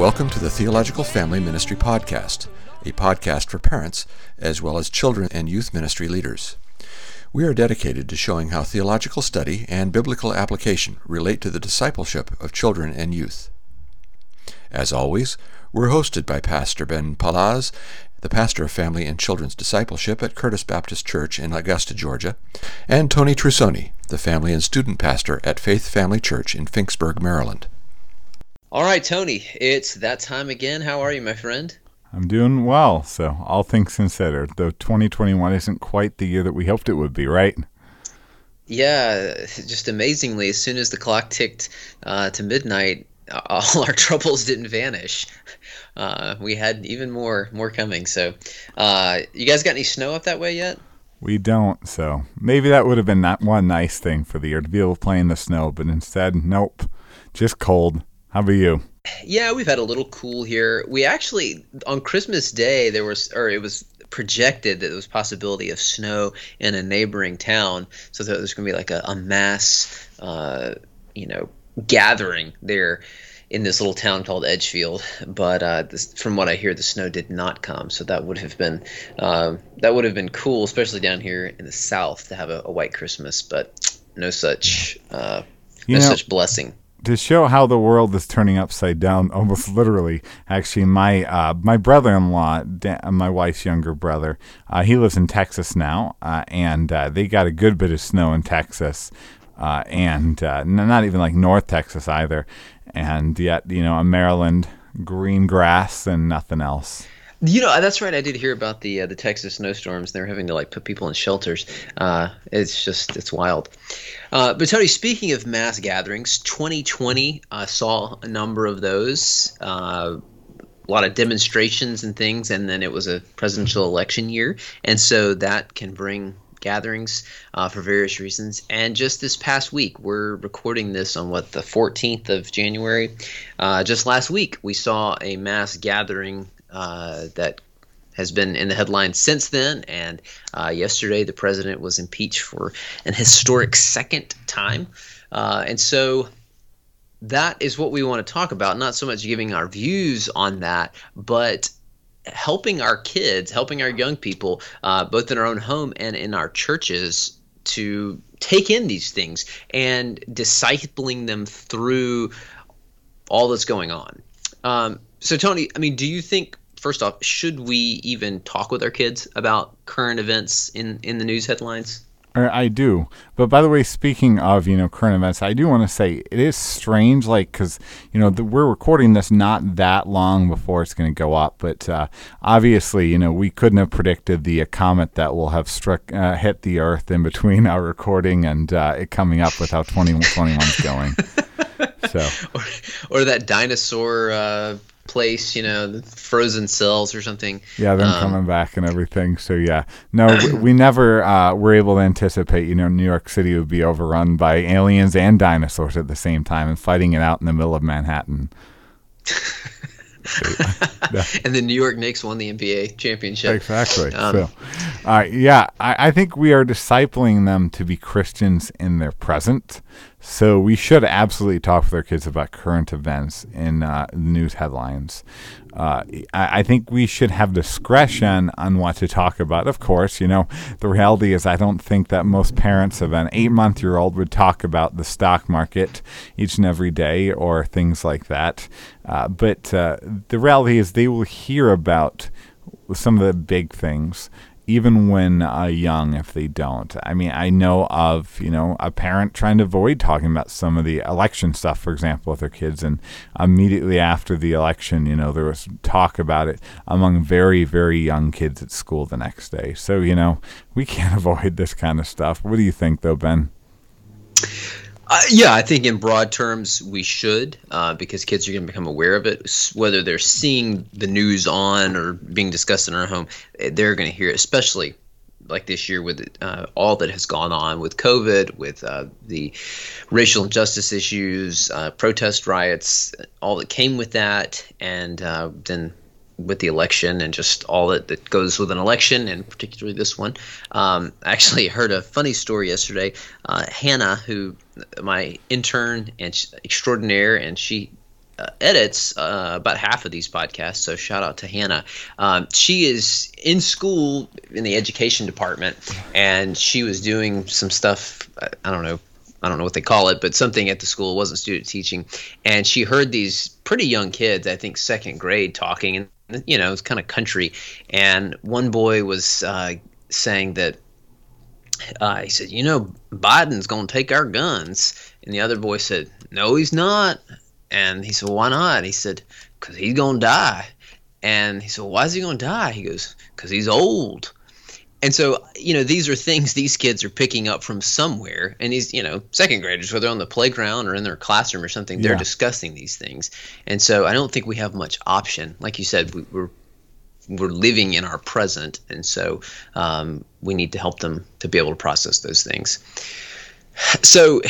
Welcome to the Theological Family Ministry Podcast, a podcast for parents as well as children and youth ministry leaders. We are dedicated to showing how theological study and biblical application relate to the discipleship of children and youth. As always, we're hosted by Pastor Ben Palaz, the pastor of family and children's discipleship at Curtis Baptist Church in Augusta, Georgia, and Tony Trusoni, the family and student pastor at Faith Family Church in Finksburg, Maryland. All right, Tony, it's that time again. How are you, my friend? I'm doing well. So, all things considered, though 2021 isn't quite the year that we hoped it would be, right? Yeah, just amazingly, as soon as the clock ticked uh, to midnight, all our troubles didn't vanish. Uh, we had even more more coming. So, uh, you guys got any snow up that way yet? We don't. So maybe that would have been not one nice thing for the year to be able to play in the snow, but instead, nope, just cold. How about you? Yeah, we've had a little cool here. We actually on Christmas Day there was, or it was projected that there was possibility of snow in a neighboring town, so there's going to be like a, a mass, uh, you know, gathering there in this little town called Edgefield. But uh, this, from what I hear, the snow did not come, so that would have been uh, that would have been cool, especially down here in the South, to have a, a white Christmas. But no such uh, no know, such blessing. To show how the world is turning upside down, almost literally. Actually, my uh, my brother-in-law, my wife's younger brother, uh, he lives in Texas now, uh, and they got a good bit of snow in Texas. Uh, and uh, not even like North Texas either and yet you know a Maryland green grass and nothing else. You know that's right. I did hear about the uh, the Texas snowstorms. They're having to like put people in shelters. Uh, it's just it's wild. Uh, but Tony, speaking of mass gatherings, 2020 uh, saw a number of those. Uh, a lot of demonstrations and things, and then it was a presidential election year, and so that can bring gatherings uh, for various reasons. And just this past week, we're recording this on what the 14th of January. Uh, just last week, we saw a mass gathering uh, that has been in the headlines since then. And uh, yesterday, the president was impeached for an historic second time. Uh, and so that is what we want to talk about. Not so much giving our views on that, but helping our kids, helping our young people, uh, both in our own home and in our churches, to take in these things and discipling them through all that's going on. Um, so, Tony, I mean, do you think first off, should we even talk with our kids about current events in in the news headlines? I do. But by the way, speaking of you know current events, I do want to say it is strange, like because you know the, we're recording this not that long before it's going to go up, but uh, obviously you know we couldn't have predicted the uh, comet that will have struck uh, hit the Earth in between our recording and uh, it coming up with how 2021 is going. so, or, or that dinosaur uh, place, you know, frozen cells or something. Yeah, them um, coming back and everything. So yeah, no, we, we never uh, were able to anticipate. You know, New York City would be overrun by aliens and dinosaurs at the same time and fighting it out in the middle of Manhattan. and the New York Knicks won the NBA championship. Exactly. Um, so, uh, yeah, I, I, think we are discipling them to be Christians in their present. So we should absolutely talk with our kids about current events in uh, news headlines. Uh, I, I, think we should have discretion on what to talk about. Of course, you know, the reality is I don't think that most parents of an eight month year old would talk about the stock market each and every day or things like that. Uh, but uh, the reality is they will hear about some of the big things even when uh, young if they don't. I mean, I know of, you know, a parent trying to avoid talking about some of the election stuff, for example, with their kids. And immediately after the election, you know, there was talk about it among very, very young kids at school the next day. So, you know, we can't avoid this kind of stuff. What do you think, though, Ben? Uh, yeah, I think in broad terms we should, uh, because kids are going to become aware of it. Whether they're seeing the news on or being discussed in our home, eh, they're going to hear it, especially like this year with uh, all that has gone on with COVID, with uh, the racial injustice issues, uh, protest riots, all that came with that, and uh, then with the election and just all that, that goes with an election, and particularly this one. Um, I actually heard a funny story yesterday. Uh, Hannah, who my intern and extraordinaire, and she uh, edits uh, about half of these podcasts. So shout out to Hannah. Um, she is in school in the education department, and she was doing some stuff. I don't know. I don't know what they call it, but something at the school wasn't student teaching, and she heard these pretty young kids, I think second grade, talking, and you know it was kind of country, and one boy was uh, saying that uh, he said, "You know, Biden's going to take our guns," and the other boy said, "No, he's not." And he said, "Why not?" He said, "Cause he's going to die." And he said, "Why is he going to die?" He goes, "Cause he's old." And so, you know, these are things these kids are picking up from somewhere. And these, you know, second graders, whether on the playground or in their classroom or something, they're yeah. discussing these things. And so, I don't think we have much option. Like you said, we, are we're living in our present, and so um, we need to help them to be able to process those things. So,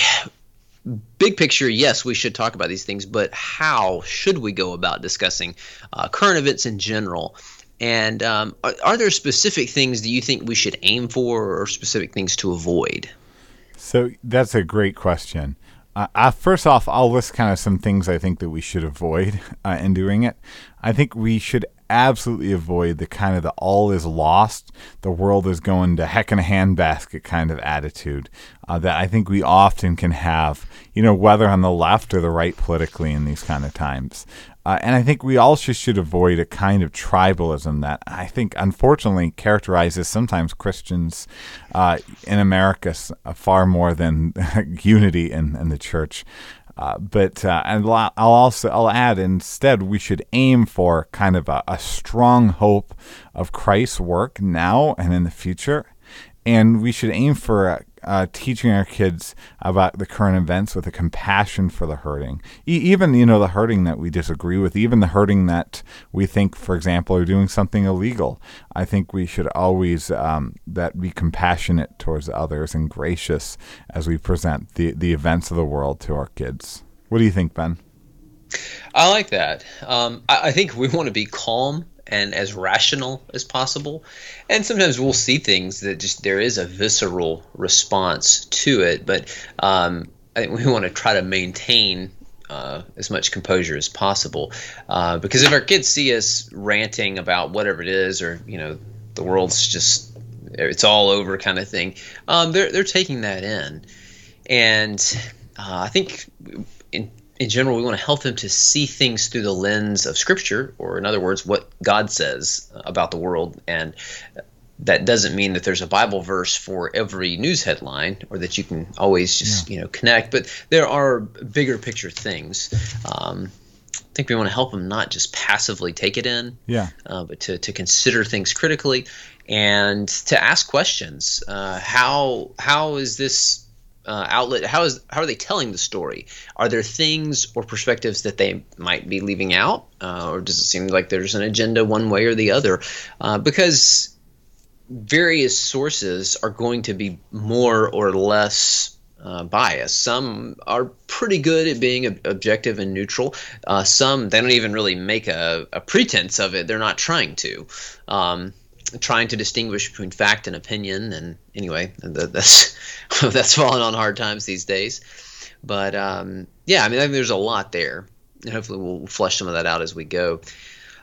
big picture, yes, we should talk about these things, but how should we go about discussing uh, current events in general? And um, are, are, there specific things that you think we should aim for, or specific things to avoid? So that's a great question. Uh, uh, first off, I'll list kind of some things I think that we should avoid uh, in doing it. I think we should absolutely avoid the kind of the all is lost, the world is going to heck in a handbasket kind of attitude uh, that I think we often can have, you know, whether on the left or the right politically in these kind of times. Uh, and I think we also should avoid a kind of tribalism that I think unfortunately characterizes sometimes Christians uh, in America far more than unity in, in the church. Uh, but uh, and I'll also I'll add instead we should aim for kind of a, a strong hope of Christ's work now and in the future, and we should aim for uh, teaching our kids about the current events with a compassion for the hurting, e- even you know the hurting that we disagree with, even the hurting that we think, for example, are doing something illegal. I think we should always um, that be compassionate towards others and gracious as we present the the events of the world to our kids. What do you think, Ben? I like that. Um, I, I think we want to be calm and as rational as possible. And sometimes we'll see things that just there is a visceral response to it, but um, I think we want to try to maintain uh, as much composure as possible. Uh, because if our kids see us ranting about whatever it is, or you know, the world's just it's all over kind of thing, um, they're they're taking that in, and uh, I think in in general, we want to help them to see things through the lens of Scripture, or in other words, what God says about the world. And that doesn't mean that there's a Bible verse for every news headline, or that you can always just yeah. you know connect. But there are bigger picture things. Um, I think we want to help them not just passively take it in, yeah, uh, but to, to consider things critically and to ask questions. Uh, how how is this uh, outlet how is how are they telling the story are there things or perspectives that they might be leaving out uh, or does it seem like there's an agenda one way or the other uh, because various sources are going to be more or less uh, biased. Some are pretty good at being ob- objective and neutral. Uh, some they don't even really make a, a, pretense of it. They're not trying to. Um, trying to distinguish between fact and opinion. And anyway, that's that's fallen on hard times these days. But um, yeah, I mean, I there's a lot there, and hopefully we'll flesh some of that out as we go.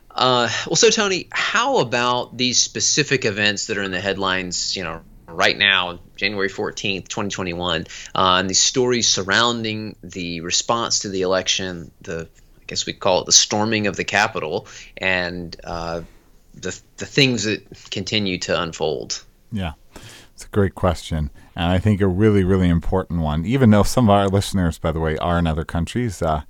Uh, well, so Tony, how about these specific events that are in the headlines? You know, right now, January 14th, 2021, uh, and these stories surrounding the response to the election, the I guess we call it the storming of the Capitol, and uh, the the things that continue to unfold? Yeah, it's a great question, and I think a really really important one. Even though some of our listeners, by the way, are in other countries, uh,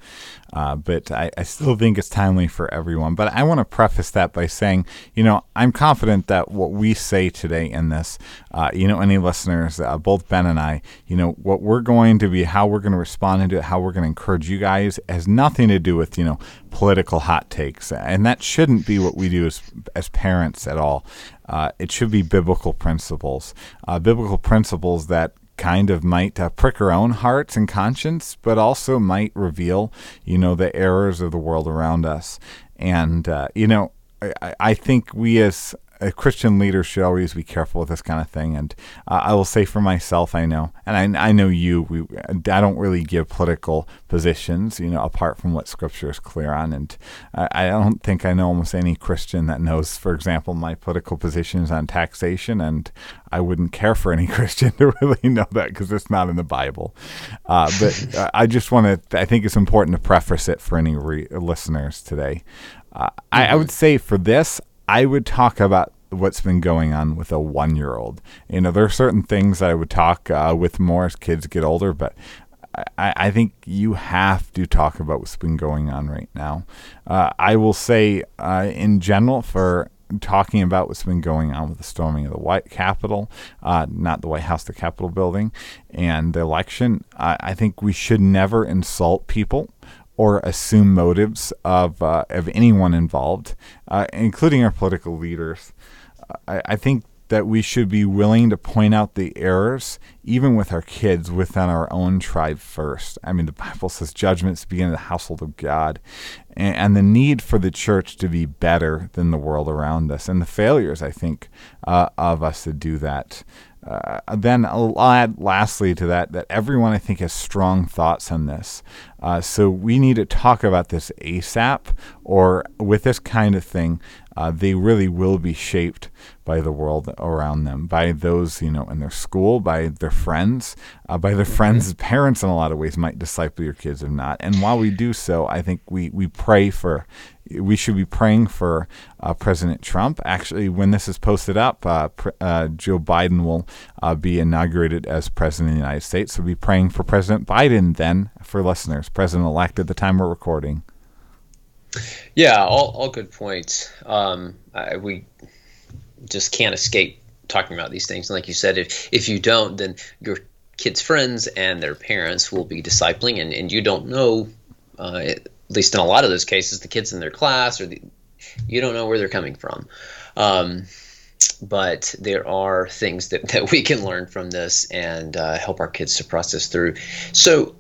uh, but I, I, still think it's timely for everyone. But I want to preface that by saying, you know, I'm confident that what we say today in this, uh, you know, any listeners, uh, both Ben and I, you know, what we're going to be, how we're going to respond to it, how we're going to encourage you guys, has nothing to do with, you know, political hot takes, and that shouldn't be what we do as as parents at all. Uh, it should be biblical principles, uh, biblical principles that kind of might uh, prick our own hearts and conscience, but also might reveal, you know, the errors of the world around us. And, uh, you know, I, I think we as Christian leaders should always be careful with this kind of thing. And uh, I will say for myself, I know, and I, I know you, we, I don't really give political positions, you know, apart from what Scripture is clear on. And I, I don't think I know almost any Christian that knows, for example, my political positions on taxation. And I wouldn't care for any Christian to really know that because it's not in the Bible. Uh, but I just want to, I think it's important to preface it for any re- listeners today. Uh, I, I, would say for this, I would talk about what's been going on with a one year old. You know, there are certain things that I would talk uh, with more as kids get older, but I, I, think you have to talk about what's been going on right now. Uh, I will say, uh, in general, for talking about what's been going on with the storming of the White Capitol, uh, not the White House, the Capitol building, and the election, I think we should never insult people or assume motives of uh, of anyone involved, uh, including our political leaders. I, I, think that we should be willing to point out the errors, even with our kids, within our own tribe first. I mean, the Bible says judgments begin in the household of God, and, and, the need for the church to be better than the world around us, and the failures, I think, uh, of us to do that. Uh, then I'll add lastly to that that everyone I think has strong thoughts on this. Uh, so we need to talk about this ASAP, or with this kind of thing, uh, they really will be shaped by the world around them, by those you know in their school, by their friends, uh, by their mm-hmm. friends' parents. In a lot of ways, might disciple your kids or not. And while we do so, I think we we pray for we should be praying for uh, President Trump. Actually, when this is posted up, uh, uh, Joe Biden will uh, be inaugurated as president of the United States. So, be praying for President Biden then for listeners, president elect at the time we're recording. Yeah, all, all good points. Um, I, we just can't escape talking about these things. And like you said, if if you don't, then your kids' friends and their parents will be discipling, and, and you don't know. Uh, at least in a lot of those cases, the kids in their class or the, you don't know where they're coming from. Um, but there are things that, that we can learn from this and uh, help our kids to process through. So,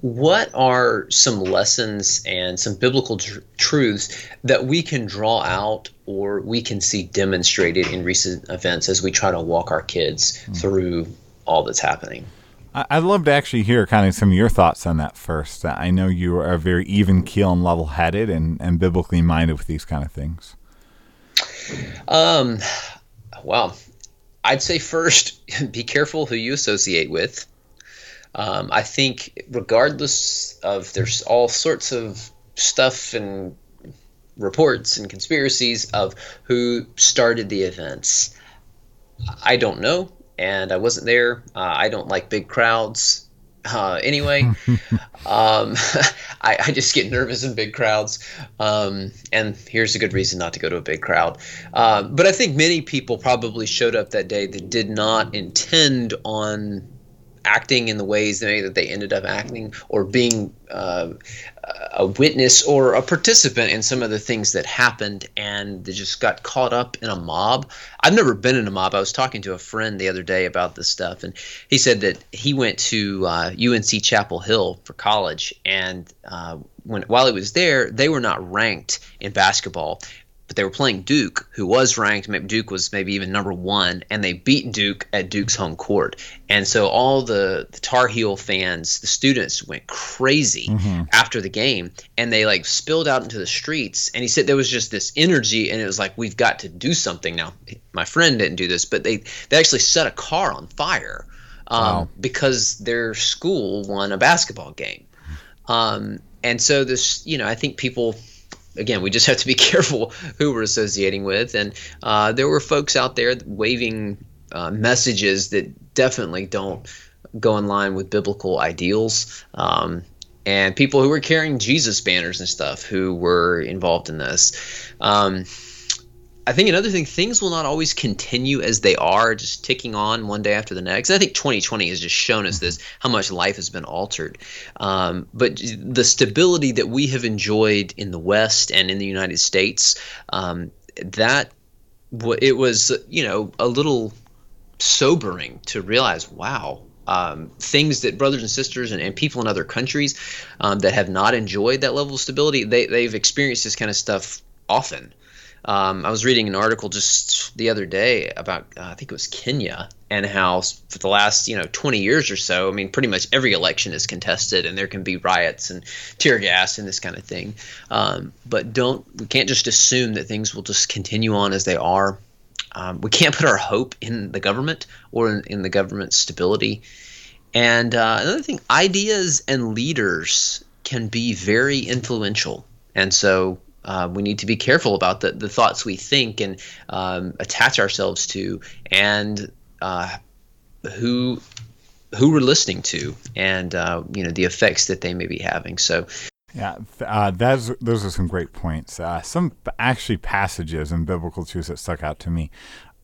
what are some lessons and some biblical tr- truths that we can draw out or we can see demonstrated in recent events as we try to walk our kids mm-hmm. through all that's happening? I'd love to actually hear kind of some of your thoughts on that first. I know you are very even keel and level headed and, and biblically minded with these kind of things. Um, well, I'd say first, be careful who you associate with. Um, I think, regardless of there's all sorts of stuff and reports and conspiracies of who started the events. I don't know and I wasn't there. Uh, I don't like big crowds. Uh, anyway, um, I, I, just get nervous in big crowds. Um, and here's a good reason not to go to a big crowd. Uh, but I think many people probably showed up that day that did not intend on acting in the ways that they ended up acting or being uh, a witness or a participant in some of the things that happened and they just got caught up in a mob. I've never been in a mob. I was talking to a friend the other day about this stuff, and he said that he went to uh, UNC Chapel Hill for college, and uh, when while he was there, they were not ranked in basketball, but they were playing Duke, who was ranked. Maybe Duke was maybe even number one, and they beat Duke at Duke's home court. And so all the, the Tar Heel fans, the students, went crazy mm-hmm. after the game, and they like spilled out into the streets. And he said there was just this energy, and it was like we've got to do something now. My friend didn't do this, but they they actually set a car on fire um, wow. because their school won a basketball game. Um, and so this, you know, I think people again, we just have to be careful who we're associating with. And uh, there were folks out there waving uh, messages that definitely don't go in line with biblical ideals. Um, and people who were carrying Jesus banners and stuff who were involved in this. Um, I think another thing, things will not always continue as they are, just ticking on one day after the next. I think 2020 has just shown us this, how much life has been altered. Um, but the stability that we have enjoyed in the West and in the United States, um, that it was, you know, a little sobering to realize, wow, um, things that brothers and sisters and, and people in other countries um, that have not enjoyed that level of stability, they, they've experienced this kind of stuff often. Um, I was reading an article just the other day about uh, I think it was Kenya and how for the last you know 20 years or so, I mean, pretty much every election is contested and there can be riots and tear gas and this kind of thing. Um, but don't we can't just assume that things will just continue on as they are. Um, we can't put our hope in the government or in, in the government's stability. And uh, another thing, ideas and leaders can be very influential. And so uh, we need to be careful about the, the thoughts we think and um, attach ourselves to and uh, who who we're listening to and uh, you know the effects that they may be having. So yeah, uh, that's those are some great points. Uh, some actually passages in biblical truths that stuck out to me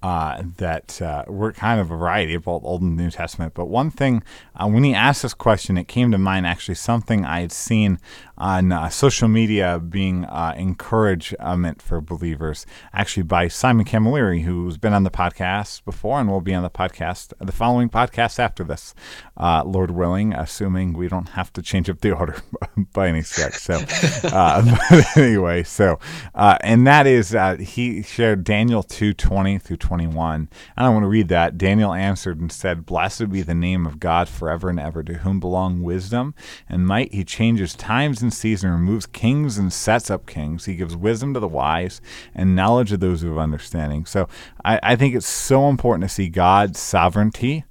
uh, that uh, were kind of a variety of both Old and New Testament. But one thing, uh, when he asked this question, it came to mind actually something I had seen on uh, social media being uh, encouragement for believers, actually by Simon Camilleri, who's been on the podcast before and will be on the podcast, the following podcast after this, uh, Lord willing, assuming we don't have to change up the order by any stretch. So, uh, but anyway, so, uh, and that is, uh, he shared Daniel 2 20 through 20. 21. And I want to read that. Daniel answered and said, Blessed be the name of God forever and ever, to whom belong wisdom and might. He changes times and seasons, removes kings and sets up kings. He gives wisdom to the wise and knowledge to those who have understanding. So I, I think it's so important to see God's sovereignty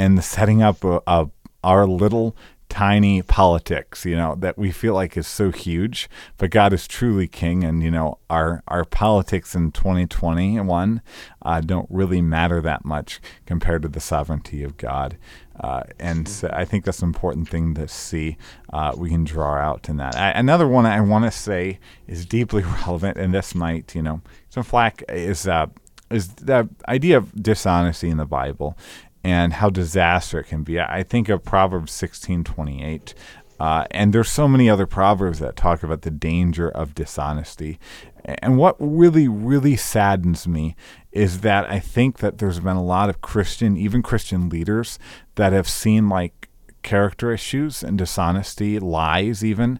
in the setting up of, of our little tiny politics, you know, that we feel like is so huge, but God is truly king. And, you know, our, our politics in 2021 uh, don't really matter that much compared to the sovereignty of God. Uh, and so I think that's an important thing to see. Uh, we can draw out in that. I, another one I want to say is deeply relevant, and this might, you know, some flack is uh, is the idea of dishonesty in the Bible and how disaster it can be. I think of Proverbs sixteen twenty eight. Uh, and there's so many other proverbs that talk about the danger of dishonesty. And what really, really saddens me is that I think that there's been a lot of Christian, even Christian leaders, that have seen like character issues and dishonesty, lies even,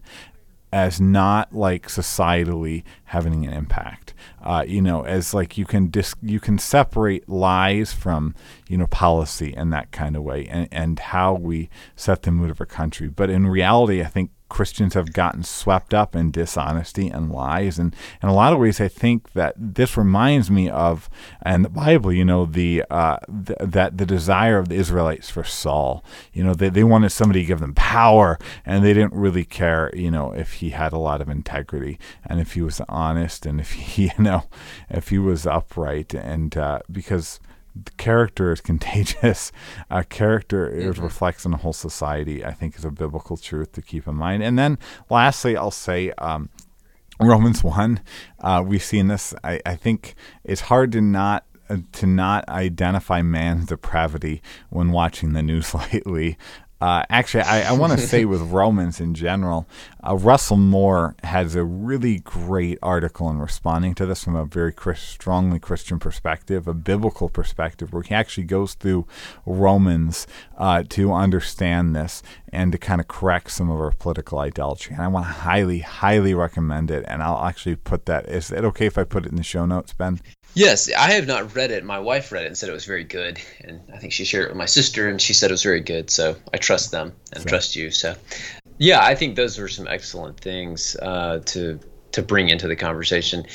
as not like societally having an impact. Uh, you know, as like you can dis- you can separate lies from you know policy in that kind of way, and and how we set the mood of a country. But in reality, I think Christians have gotten swept up in dishonesty and lies. And in a lot of ways, I think that this reminds me of, and the Bible, you know, the, uh, th- that the desire of the Israelites for Saul. You know, they, they wanted somebody to give them power, and they didn't really care, you know, if he had a lot of integrity and if he was honest and if he, you know, if he was upright. And uh, because the character is contagious. Uh, character mm-hmm. reflects on the whole society. I think is a biblical truth to keep in mind. And then lastly, I'll say. Um, Romans one, uh, we've seen this. I, I think it's hard to not uh, to not identify man's depravity when watching the news lately. Uh, actually, I, I want to say with Romans in general, uh, Russell Moore has a really great article in responding to this from a very Chris, strongly Christian perspective, a biblical perspective, where he actually goes through Romans uh, to understand this and to kind of correct some of our political idolatry. And I want to highly, highly recommend it. And I'll actually put that. Is it okay if I put it in the show notes, Ben? Yes, I have not read it. My wife read it and said it was very good, and I think she shared it with my sister, and she said it was very good. So I trust them and trust you. So, yeah, I think those were some excellent things uh, to to bring into the conversation.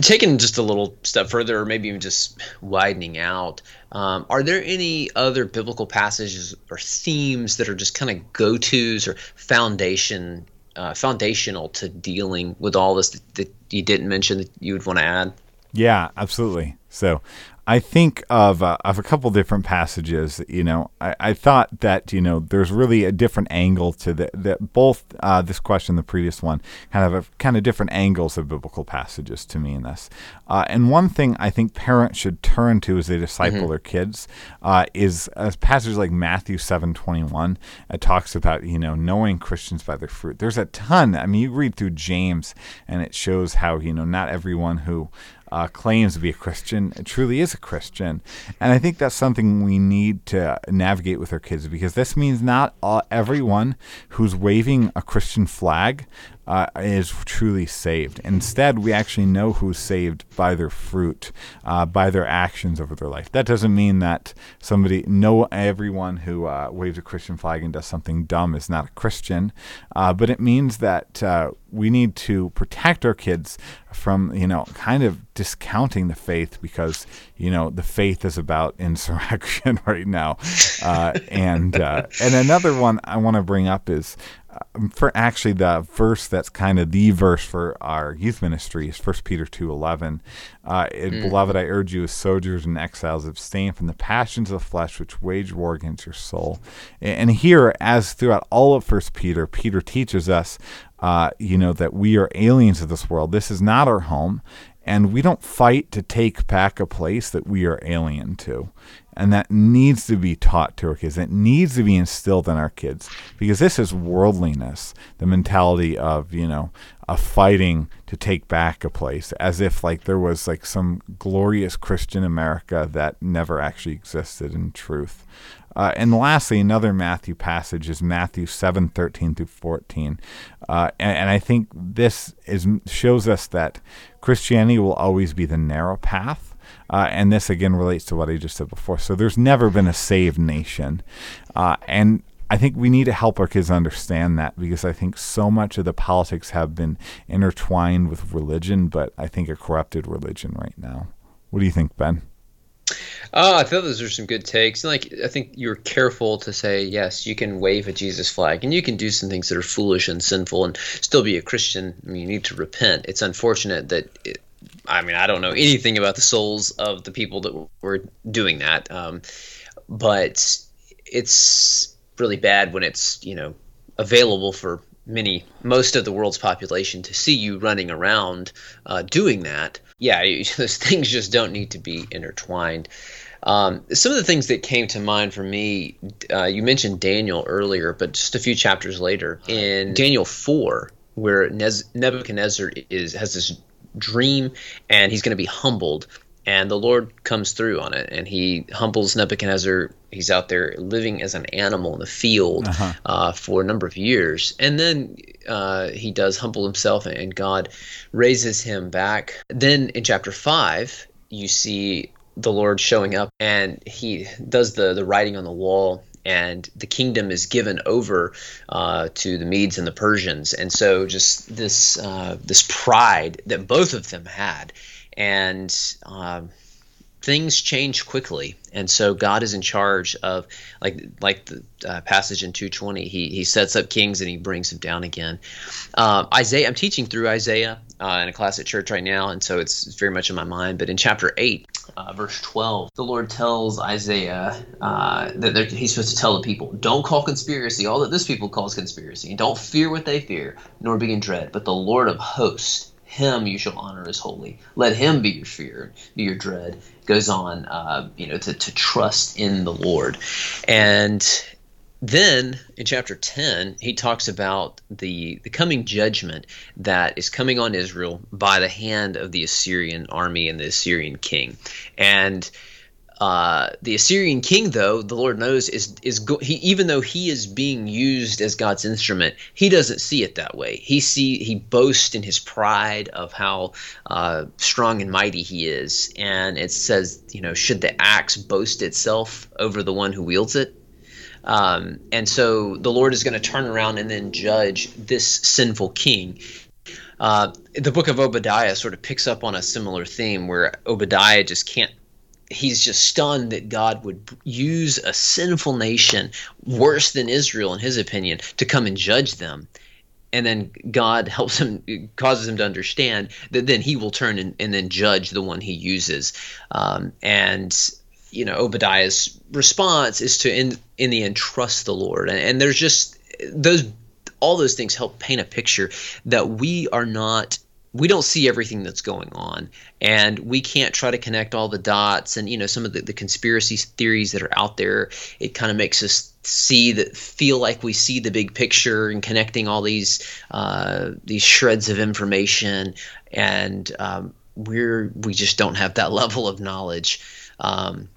Taking just a little step further, or maybe even just widening out, um, are there any other biblical passages or themes that are just kind of go tos or foundation uh, foundational to dealing with all this that, that you didn't mention that you would want to add? Yeah, absolutely. So I think of uh, of a couple different passages. You know, I, I, thought that you know there's really a different angle to the, the both uh, this question, and the previous one, kind of a, kind of different angles of biblical passages to me in this. Uh, and one thing I think parents should turn to as they disciple mm-hmm. their kids uh, is a passage like Matthew seven twenty one. It talks about you know knowing Christians by their fruit. There's a ton. I mean, you read through James, and it shows how you know not everyone who uh, claims to be a Christian truly is a Christian. And I think that's something we need to navigate with our kids because this means not all, everyone who's waving a Christian flag uh, is truly saved. Instead, we actually know who's saved by their fruit, uh, by their actions over their life. That doesn't mean that somebody, no, everyone who uh, waves a Christian flag and does something dumb is not a Christian, uh, but it means that uh, we need to protect our kids from you know kind of discounting the faith because you know the faith is about insurrection right now uh, and and another one I want to bring up is for actually the verse that's kind of the verse for our youth ministry is First Peter two eleven. Uh, mm. Beloved, I urge you as soldiers and exiles abstain from the passions of the flesh which wage war against your soul. And here, as throughout all of First Peter, Peter teaches us uh, you know, that we are aliens of this world. This is not our home, and we don't fight to take back a place that we are alien to. And that needs to be taught to our kids. It needs to be instilled in our kids because this is worldliness, the mentality of, you know, of fighting to take back a place as if like there was like some glorious Christian America that never actually existed in truth. Uh, and lastly, another Matthew passage is Matthew seven thirteen through 14. Uh, and, and, I think this is shows us that Christianity will always be the narrow path. Uh, and this again relates to what I just said before. So there's never been a saved nation. Uh, and I think we need to help our kids understand that because I think so much of the politics have been intertwined with religion, but I think a corrupted religion right now. What do you think, Ben? Oh, I thought those are some good takes. And like, I think you're careful to say yes, you can wave a Jesus flag, and you can do some things that are foolish and sinful, and still be a Christian. I mean, you need to repent. It's unfortunate that. It, I mean, I don't know anything about the souls of the people that were doing that, um, but it's really bad when it's you know available for many most of the world's population to see you running around uh, doing that yeah, those things just don't need to be intertwined. Um, some of the things that came to mind for me, uh, you mentioned Daniel earlier, but just a few chapters later in Daniel 4, where Nebuchadnezzar is has this dream and he's going to be humbled and the Lord comes through on it, and he humbles Nebuchadnezzar. He's out there living as an animal in the field uh-huh. uh, for a number of years, and then uh, he does humble himself, and God raises him back. Then in chapter five, you see the Lord showing up, and he does the the writing on the wall and the kingdom is given over uh, to the Medes and the Persians, and so just this uh, this pride that both of them had, and um, things change quickly. And so god is in charge of like like the uh, passage in 220 he, he sets up kings and he brings them down again. Uh, isaiah i'm teaching through isaiah uh, in a class at church right now and so it's very much in my mind. But in chapter 8 uh, verse 12 the lord tells isaiah uh, that he's supposed to tell the people don't call conspiracy all that this people calls conspiracy and don't fear what they fear nor be in dread but the lord of hosts him you shall honor as holy. Let him be your fear, be your dread. Goes on, uh, you know, to, to trust in the Lord. And then in chapter 10, he talks about the, the coming judgment that is coming on Israel by the hand of the Assyrian army and the Assyrian king. And uh, the Assyrian king, though the Lord knows, is is go- he even though he is being used as God's instrument, he doesn't see it that way. He see he boasts in his pride of how uh, strong and mighty he is, and it says, you know, should the axe boast itself over the one who wields it? Um, and so the Lord is going to turn around and then judge this sinful king. Uh, the book of Obadiah sort of picks up on a similar theme where Obadiah just can't he's just stunned that God would use a sinful nation worse than Israel in his opinion to come and judge them. And then God helps him, causes him to understand that then he will turn and, and then judge the one he uses. Um, and you know Obadiah's response is to in in the end trust the Lord. And, and there's just those all those things help paint a picture that we are not we don't see everything that's going on. And we can't try to connect all the dots and you know some of the, the conspiracy theories that are out there. It kind of makes us see that feel like we see the big picture and connecting all these uh, these shreds of information. And um, we're we just don't have that level of knowledge. Um,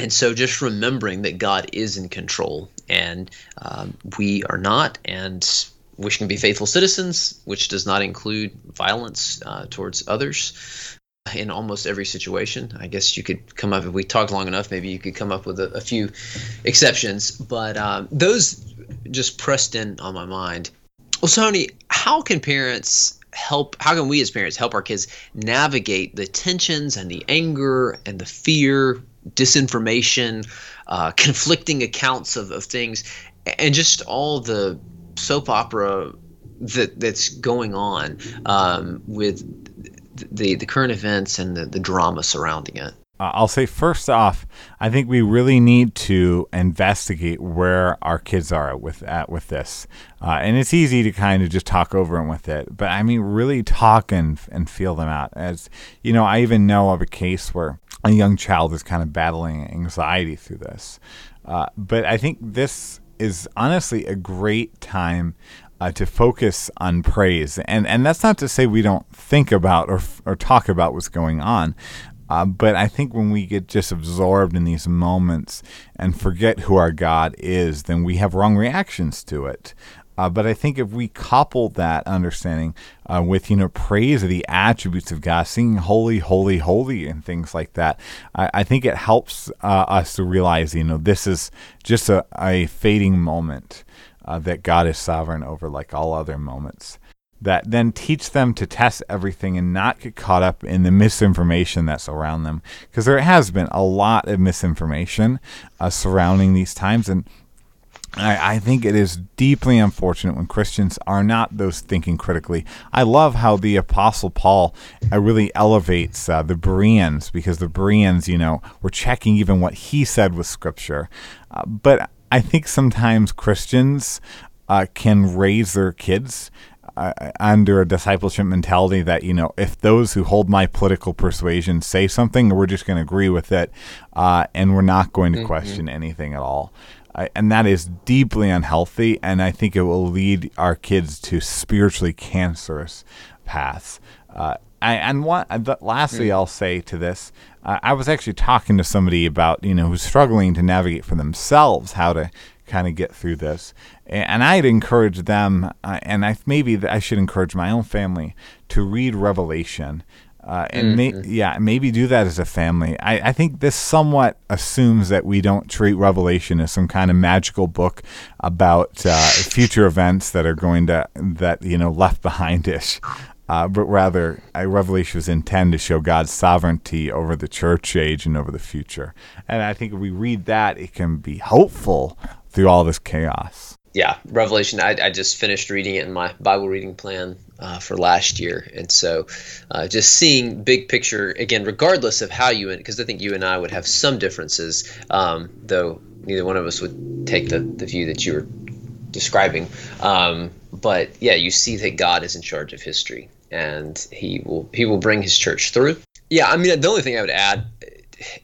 and so just remembering that God is in control and um, we are not and which can be faithful citizens, which does not include violence uh, towards others in almost every situation. I guess you could come up if we talked long enough. Maybe you could come up with a, a few exceptions, but um, those just pressed in on my mind. Well, Tony, how can parents help? How can we as parents help our kids navigate the tensions and the anger and the fear, disinformation, uh, conflicting accounts of, of things, and just all the soap opera that that's going on um, with the the current events and the, the drama surrounding it? Uh, I'll say first off, I think we really need to investigate where our kids are with at with this, uh, and it's easy to kind of just talk over them with it. But I mean, really talk and and feel them out. As you know, I even know of a case where a young child is kind of battling anxiety through this. Uh, but I think this is honestly a great time uh, to focus on praise. And and that's not to say we don't think about or or talk about what's going on. Uh, but I think when we get just absorbed in these moments and forget who our God is, then we have wrong reactions to it. Uh, but I think if we couple that understanding uh, with, you know, praise of the attributes of God, singing holy, holy, holy, and things like that, I, I think it helps uh, us to realize, you know, this is just a, a fading moment uh, that God is sovereign over, like all other moments. That then teach them to test everything and not get caught up in the misinformation that's around them. Because there has been a lot of misinformation uh, surrounding these times. And I, I, think it is deeply unfortunate when Christians are not those thinking critically. I love how the Apostle Paul uh, really elevates uh, the Bereans because the Bereans, you know, were checking even what he said with scripture. Uh, but I think sometimes Christians uh, can raise their kids uh, under a discipleship mentality that you know if those who hold my political persuasion say something, we're just going to agree with it, uh, and we're not going to mm-hmm. question anything at all. And that is deeply unhealthy, and I think it will lead our kids to spiritually cancerous paths. Uh, and what lastly mm. I'll say to this, uh, I was actually talking to somebody about you know who's struggling to navigate for themselves how to kind of get through this, and I'd encourage them, uh, and I maybe I should encourage my own family to read Revelation. Uh, and mm-hmm. may, yeah, maybe do that as a family. I, I think this somewhat assumes that we don't treat Revelation as some kind of magical book about uh, future events that are going to that you know left behind ish uh, but rather revelation was intended to show God's sovereignty over the church age and over the future. And I think if we read that, it can be hopeful through all this chaos. Yeah, Revelation. I, I just finished reading it in my Bible reading plan uh, for last year, and so uh, just seeing big picture again, regardless of how you, because I think you and I would have some differences, um, though neither one of us would take the, the view that you were describing. Um, but yeah, you see that God is in charge of history, and he will he will bring his church through. Yeah, I mean the only thing I would add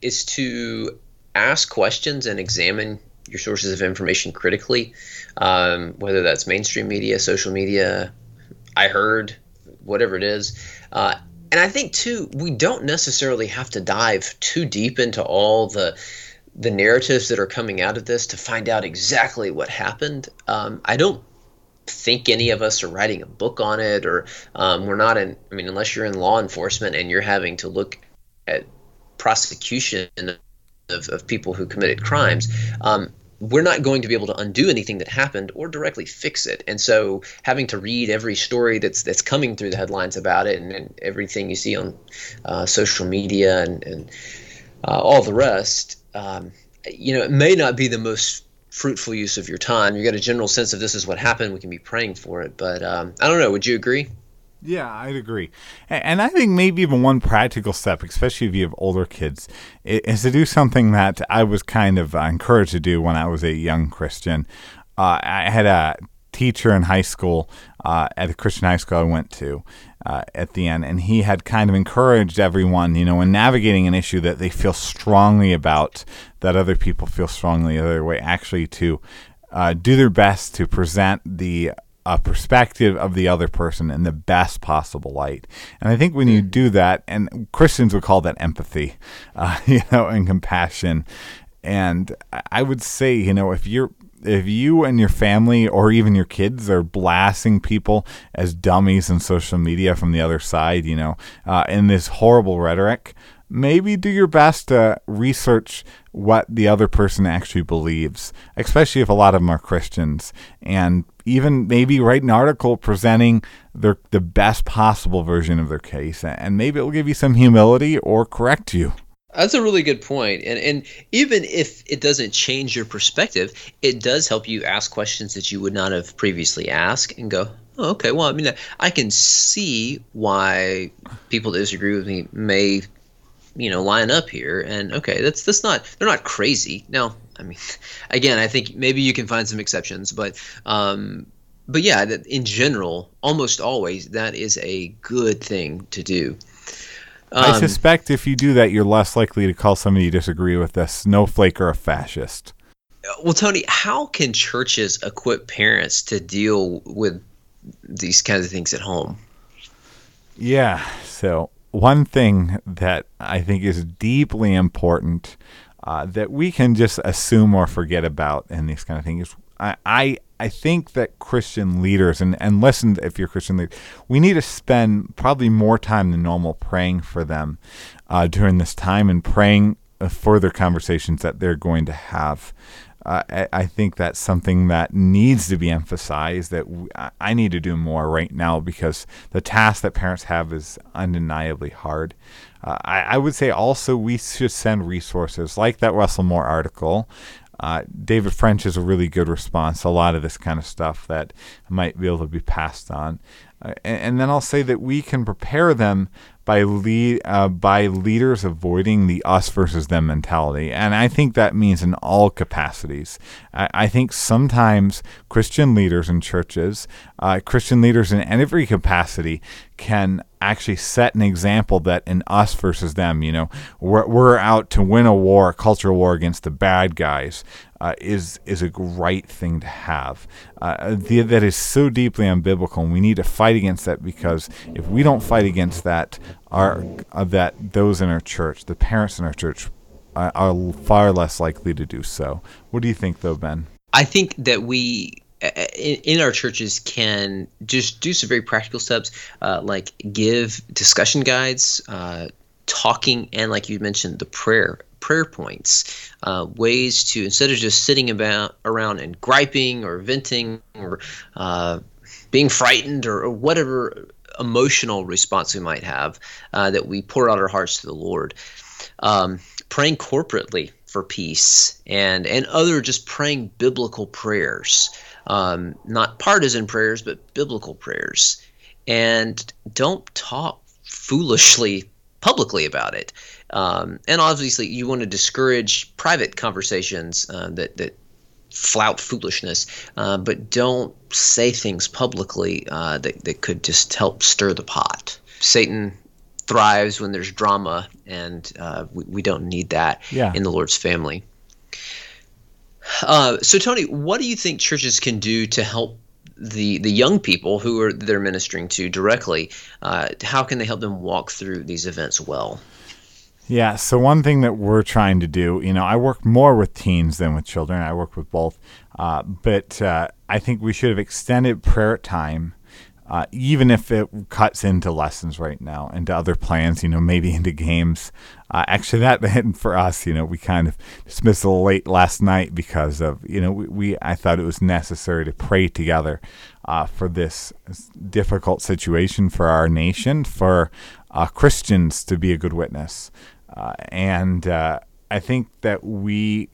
is to ask questions and examine your sources of information critically, um, whether that's mainstream media, social media, I heard, whatever it is. Uh, and I think too, we don't necessarily have to dive too deep into all the the narratives that are coming out of this to find out exactly what happened. Um, I don't think any of us are writing a book on it or um, we're not in i mean unless you're in law enforcement and you're having to look at prosecution of, of people who committed crimes um, we're not going to be able to undo anything that happened or directly fix it and so having to read every story that's that's coming through the headlines about it and, and everything you see on uh, social media and, and uh, all the rest um, you know it may not be the most fruitful use of your time. You get a general sense of this is what happened. We can be praying for it, but um, I don't know. Would you agree? Yeah, I'd agree. And I think maybe even one practical step, especially if you have older kids, is to do something that I was kind of uh, encouraged to do when I was a young Christian. Uh, I had a teacher in high school uh, at the Christian high school I went to uh, at the end, and he had kind of encouraged everyone, you know, in navigating an issue that they feel strongly about, that other people feel strongly the other way, actually to uh, do their best to present the uh, perspective of the other person in the best possible light. And I think when you hmm. do that, and Christians would call that empathy, uh, you know, and compassion. And I would say, you know, if you're if you and your family or even your kids are blasting people as dummies in social media from the other side, you know, uh, in this horrible rhetoric, maybe do your best to research what the other person actually believes, especially if a lot of them are Christians, and even maybe write an article presenting their the best possible version of their case, and maybe it will give you some humility or correct you. That's a really good point. And and even if it doesn't change your perspective, it does help you ask questions that you would not have previously asked and go, oh, okay, well, I mean, I can see why people that disagree with me may, you know, line up here. And okay, that's that's not they're not crazy. Now, I mean, again, I think maybe you can find some exceptions, but um, but yeah, in general, almost always that is a good thing to do. Um, I suspect if you do that, you're less likely to call somebody you disagree with a snowflake or a fascist. Well, Tony, how can churches equip parents to deal with these kinds of things at home? Yeah. So, one thing that I think is deeply important uh, that we can just assume or forget about and these kind of things I, I I think that Christian leaders and, and listen if you're Christian leader, we need to spend probably more time than normal praying for them uh, during this time and praying for their conversations that they're going to have. I, I, think that's something that needs to be emphasized. That I need to do more right now because the task that parents have is undeniably hard. Uh, I, I, would say also we should send resources like that Russell Moore article uh, David French is a really good response. A lot of this kind of stuff that might be able to be passed on. Uh, and, and, then I'll say that we can prepare them by lead uh, by leaders avoiding the us versus them mentality, and I think that means in all capacities. I, I think sometimes Christian leaders in churches, uh, Christian leaders in every capacity, can actually set an example that in us versus them, you know, we're, we're out to win a war, a cultural war against the bad guys, uh, is is a great thing to have. Uh, the, that is so deeply unbiblical, and we need to fight against that because if we don't fight against that, our uh, that those in our church, the parents in our church, are, are far less likely to do so. What do you think, though, Ben? I think that we in, our churches can just do some very practical steps uh, like give discussion guides uh, talking and like you mentioned the prayer prayer points uh, ways to instead of just sitting about around and griping or venting or uh, being frightened or, or, whatever emotional response we might have uh, that we pour out our hearts to the lord um, praying corporately for peace and and other just praying biblical prayers um, not partisan prayers, but biblical prayers. And don't talk foolishly publicly about it. Um, and obviously, you want to discourage private conversations uh, that, that flout foolishness, uh, but don't say things publicly uh, that, that could just help stir the pot. Satan thrives when there's drama, and uh, we, we, don't need that yeah. in the Lord's family. Uh, so, Tony, what do you think churches can do to help the the young people who are they're ministering to directly? Uh, how can they help them walk through these events well? Yeah. So one thing that we're trying to do, you know, I work more with teens than with children. I work with both, uh, but uh, I think we should have extended prayer time uh, even if it cuts into lessons right now, into other plans, you know, maybe into games. Uh, actually, that for us, you know, we kind of dismissed late last night because of, you know, we, we I thought it was necessary to pray together uh, for this difficult situation for our nation, for uh, Christians to be a good witness, uh, and uh, I think that we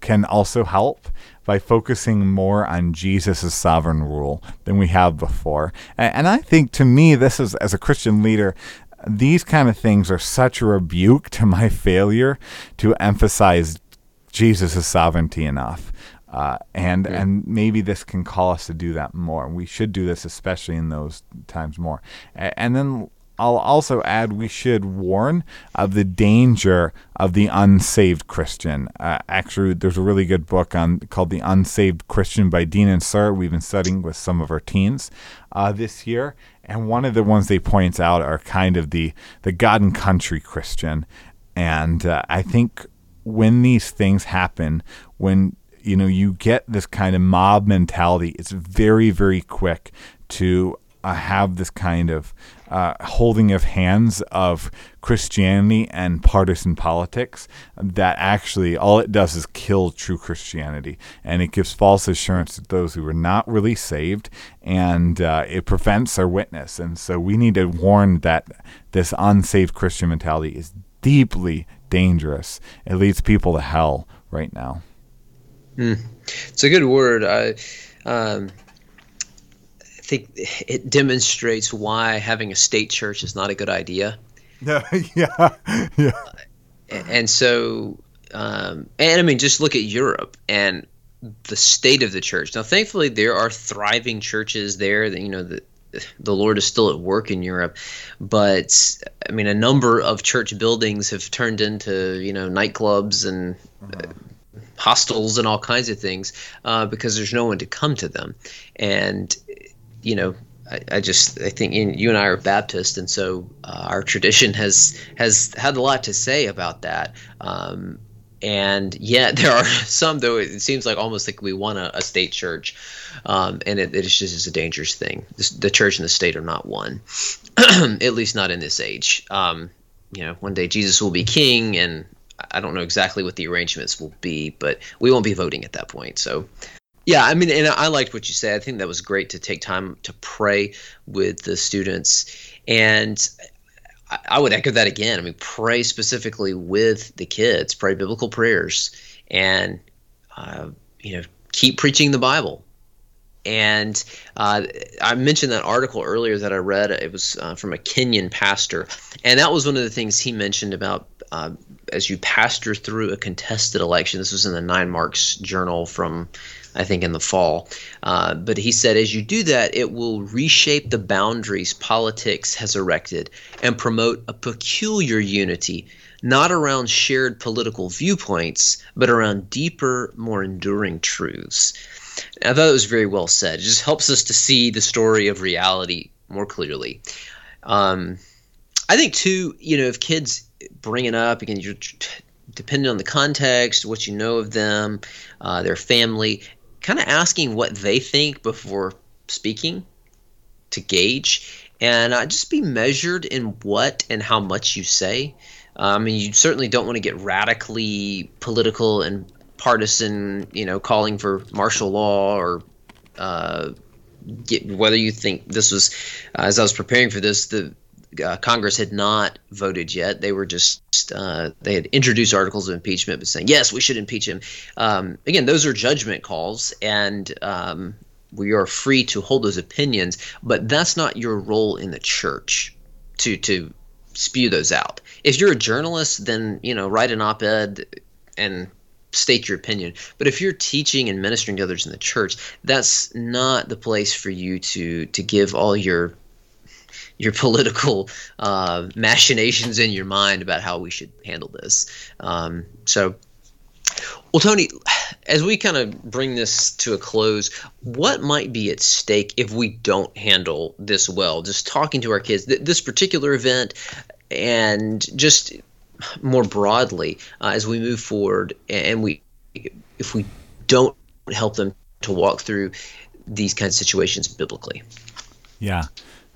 can also help by focusing more on Jesus' sovereign rule than we have before. And I think to me, this is, as a Christian leader, these kind of things are such a rebuke to my failure to emphasize Jesus' sovereignty enough. Uh, and yeah. and maybe this can call us to do that more. We should do this, especially in those times more. And then I'll also add we should warn of the danger of the unsaved Christian. Uh, actually, there's a really good book on called "The Unsaved Christian" by Dean Inserra. We've been studying with some of our teens uh, this year, and one of the ones they point out are kind of the the God and country Christian. And uh, I think when these things happen, when you know, you get this kind of mob mentality. It's very, very quick to uh, have this kind of uh, holding of hands of Christianity and partisan politics that actually all it does is kill true Christianity and it gives false assurance to those who are not really saved and uh, it prevents our witness. And so we need to warn that this unsaved Christian mentality is deeply dangerous. It leads people to hell right now. Mm. It's a good word. I, um, think it demonstrates why having a state church is not a good idea. Yeah, yeah, yeah. And so, um, and I mean, just look at Europe and the state of the church. Now, thankfully, there are thriving churches there. That you know, the the Lord is still at work in Europe, but I mean, a number of church buildings have turned into you know nightclubs and. Uh, hostels and all kinds of things uh, because there's no one to come to them and you know, I, I, just I think you and I are Baptist, and so uh, our tradition has has had a lot to say about that. Um, and yet there are some though it seems like almost like we want a, a state church, um, and it, it's just a dangerous thing. This, the church and the state are not one, at least not in this age. Um, you know, one day Jesus will be king, and I don't know exactly what the arrangements will be, but we won't be voting at that point. So yeah, I mean, and I liked what you said. I think that was great to take time to pray with the students, and I would echo that again. I mean, pray specifically with the kids, pray biblical prayers, and uh, you know, keep preaching the Bible. And uh, I mentioned that article earlier that I read. It was uh, from a Kenyan pastor, and that was one of the things he mentioned about uh, as you pastor through a contested election. This was in the Nine Marks Journal from I think, in the fall. Uh, but he said, as you do that, it will reshape the boundaries politics has erected and promote a peculiar unity, not around shared political viewpoints, but around deeper, more enduring truths. I thought it was very well said. It just helps us to see the story of reality more clearly. Um, I think too, you know, if kids bring it up again, you're depending on the context, what you know of them, uh, their family, kind of asking what they think before speaking to gauge and uh, just be measured in what and how much you say. Uh, I mean, you certainly don't want to get radically political and partisan, you know, calling for martial law or uh, get, whether you think this was, uh, as I was preparing for this, the uh, Congress had not voted yet. They were just uh, they had introduced articles of impeachment, but saying yes, we should impeach him. Um, again, those are judgment calls, and um, we are free to hold those opinions. But that's not your role in the church to to spew those out. If you're a journalist, then you know write an op-ed and state your opinion. But if you're teaching and ministering to others in the church, that's not the place for you to to give all your your political uh, machinations in your mind about how we should handle this. Um, so, well, Tony, as we kind of bring this to a close, what might be at stake if we don't handle this well? Just talking to our kids, th- this particular event, and just more broadly uh, as we move forward, and we, if we don't help them to walk through these kinds of situations biblically. Yeah.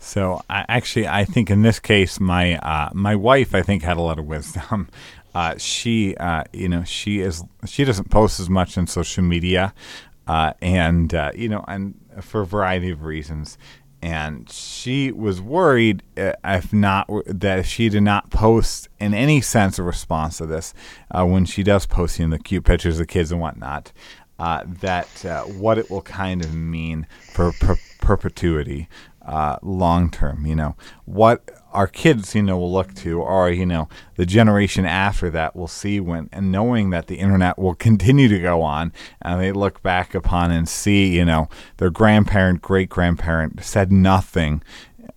So I, actually, I think in this case, my uh, my wife, I think, had a lot of wisdom. Uh, she, uh, you know, she is she doesn't post as much on social media, uh, and uh, you know, and for a variety of reasons. And she was worried uh, if not that if she did not post in any sense a response to this when she does post you know, the cute pictures of kids and whatnot, that what it will kind of mean for per- perpetuity uh, long term. You know, what our kids, you know, will look to, or you know, the generation after that will see when, and knowing that the internet will continue to go on, and they look back upon and see, you know, their grandparent, great grandparent said nothing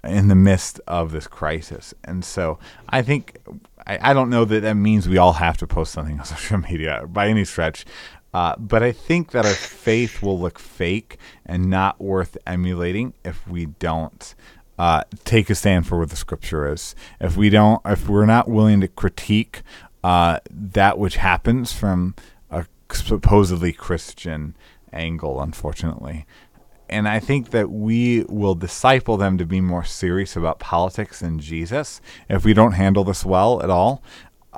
in the midst of this crisis, and so I think. I, I don't know that that means we all have to post something on social media by any stretch, uh, but I think that our faith will look fake and not worth emulating if we don't uh, take a stand for what the scripture is. If we don't, if we're not willing to critique uh, that which happens from a supposedly Christian angle, unfortunately. And I think that we will disciple them to be more serious about politics and Jesus if we don't handle this well at all.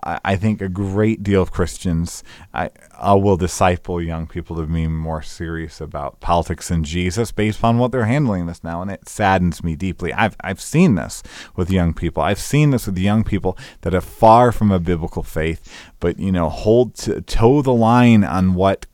I think a great deal of Christians I, I will disciple young people to be more serious about politics and Jesus based on what they're handling this now, and it saddens me deeply. I've I've seen this with young people. I've seen this with young people that are far from a biblical faith, but you know hold to toe the line on what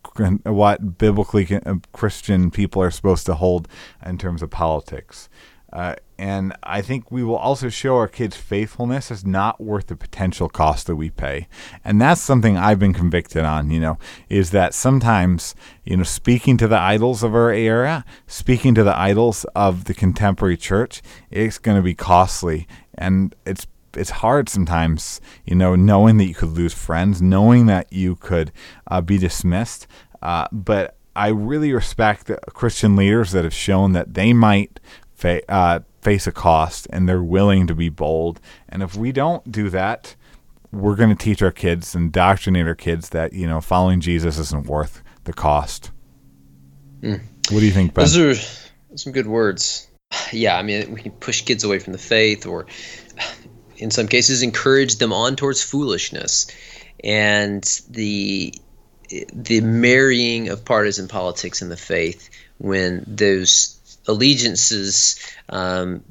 what biblically uh, Christian people are supposed to hold in terms of politics. Uh, and I think we will also show our kids faithfulness is not worth the potential cost that we pay. And that's something I've been convicted on, you know, is that sometimes, you know, speaking to the idols of our era, speaking to the idols of the contemporary church, it's going to be costly. And it's it's hard sometimes, you know, knowing that you could lose friends, knowing that you could uh, be dismissed. Uh, but I really respect Christian leaders that have shown that they might fa- uh, face a cost and they're willing to be bold. And if we don't do that, we're going to teach our kids and indoctrinate our kids that you know following Jesus isn't worth the cost. Mm. What do you think, Ben? Those are some good words. Yeah, I mean, we can push kids away from the faith, or in some cases, encourage them on towards foolishness, and the the marrying of partisan politics and the faith when those allegiances um,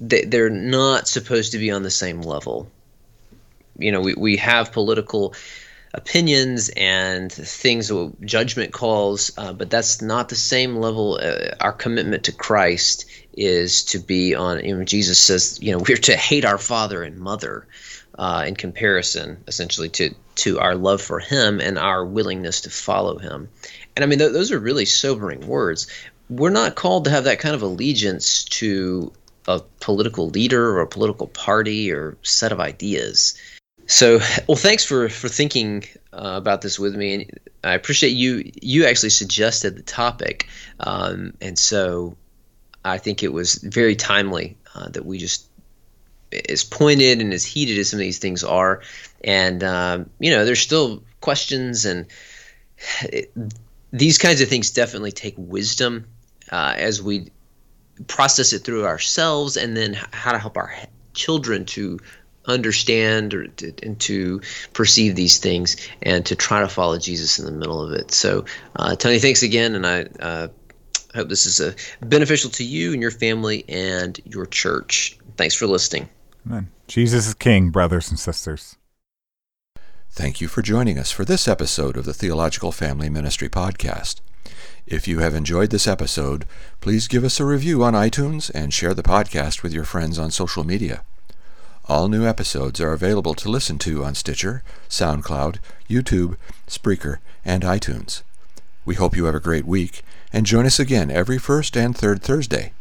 they, they're not supposed to be on the same level. You know, we, we have political opinions and things, judgment calls, uh, but that's not the same level. Uh, our commitment to Christ is to be on. You know, Jesus says, you know, we're to hate our father and mother uh, in comparison, essentially, to to our love for Him and our willingness to follow Him. And I mean, th- those are really sobering words we're not called to have that kind of allegiance to a political leader or a political party or set of ideas. So, well, thanks for for thinking uh, about this with me, and I appreciate you. You actually suggested the topic, um, and so I think it was very timely uh, that we just as pointed and as heated as some of these things are, and um, you know, there's still questions and. It, these kinds of things definitely take wisdom uh, as we process it through ourselves and then how to help our children to understand or to, and to perceive these things and to try to follow Jesus in the middle of it. So, uh, Tony, thanks again, and I uh, hope this is uh, beneficial to you and your family and your church. Thanks for listening. Amen. Jesus is King, brothers and sisters. Thank you for joining us for this episode of the Theological Family Ministry Podcast. If you have enjoyed this episode, please give us a review on iTunes and share the podcast with your friends on social media. All new episodes are available to listen to on Stitcher, SoundCloud, YouTube, Spreaker, and iTunes. We hope you have a great week and join us again every first and third Thursday.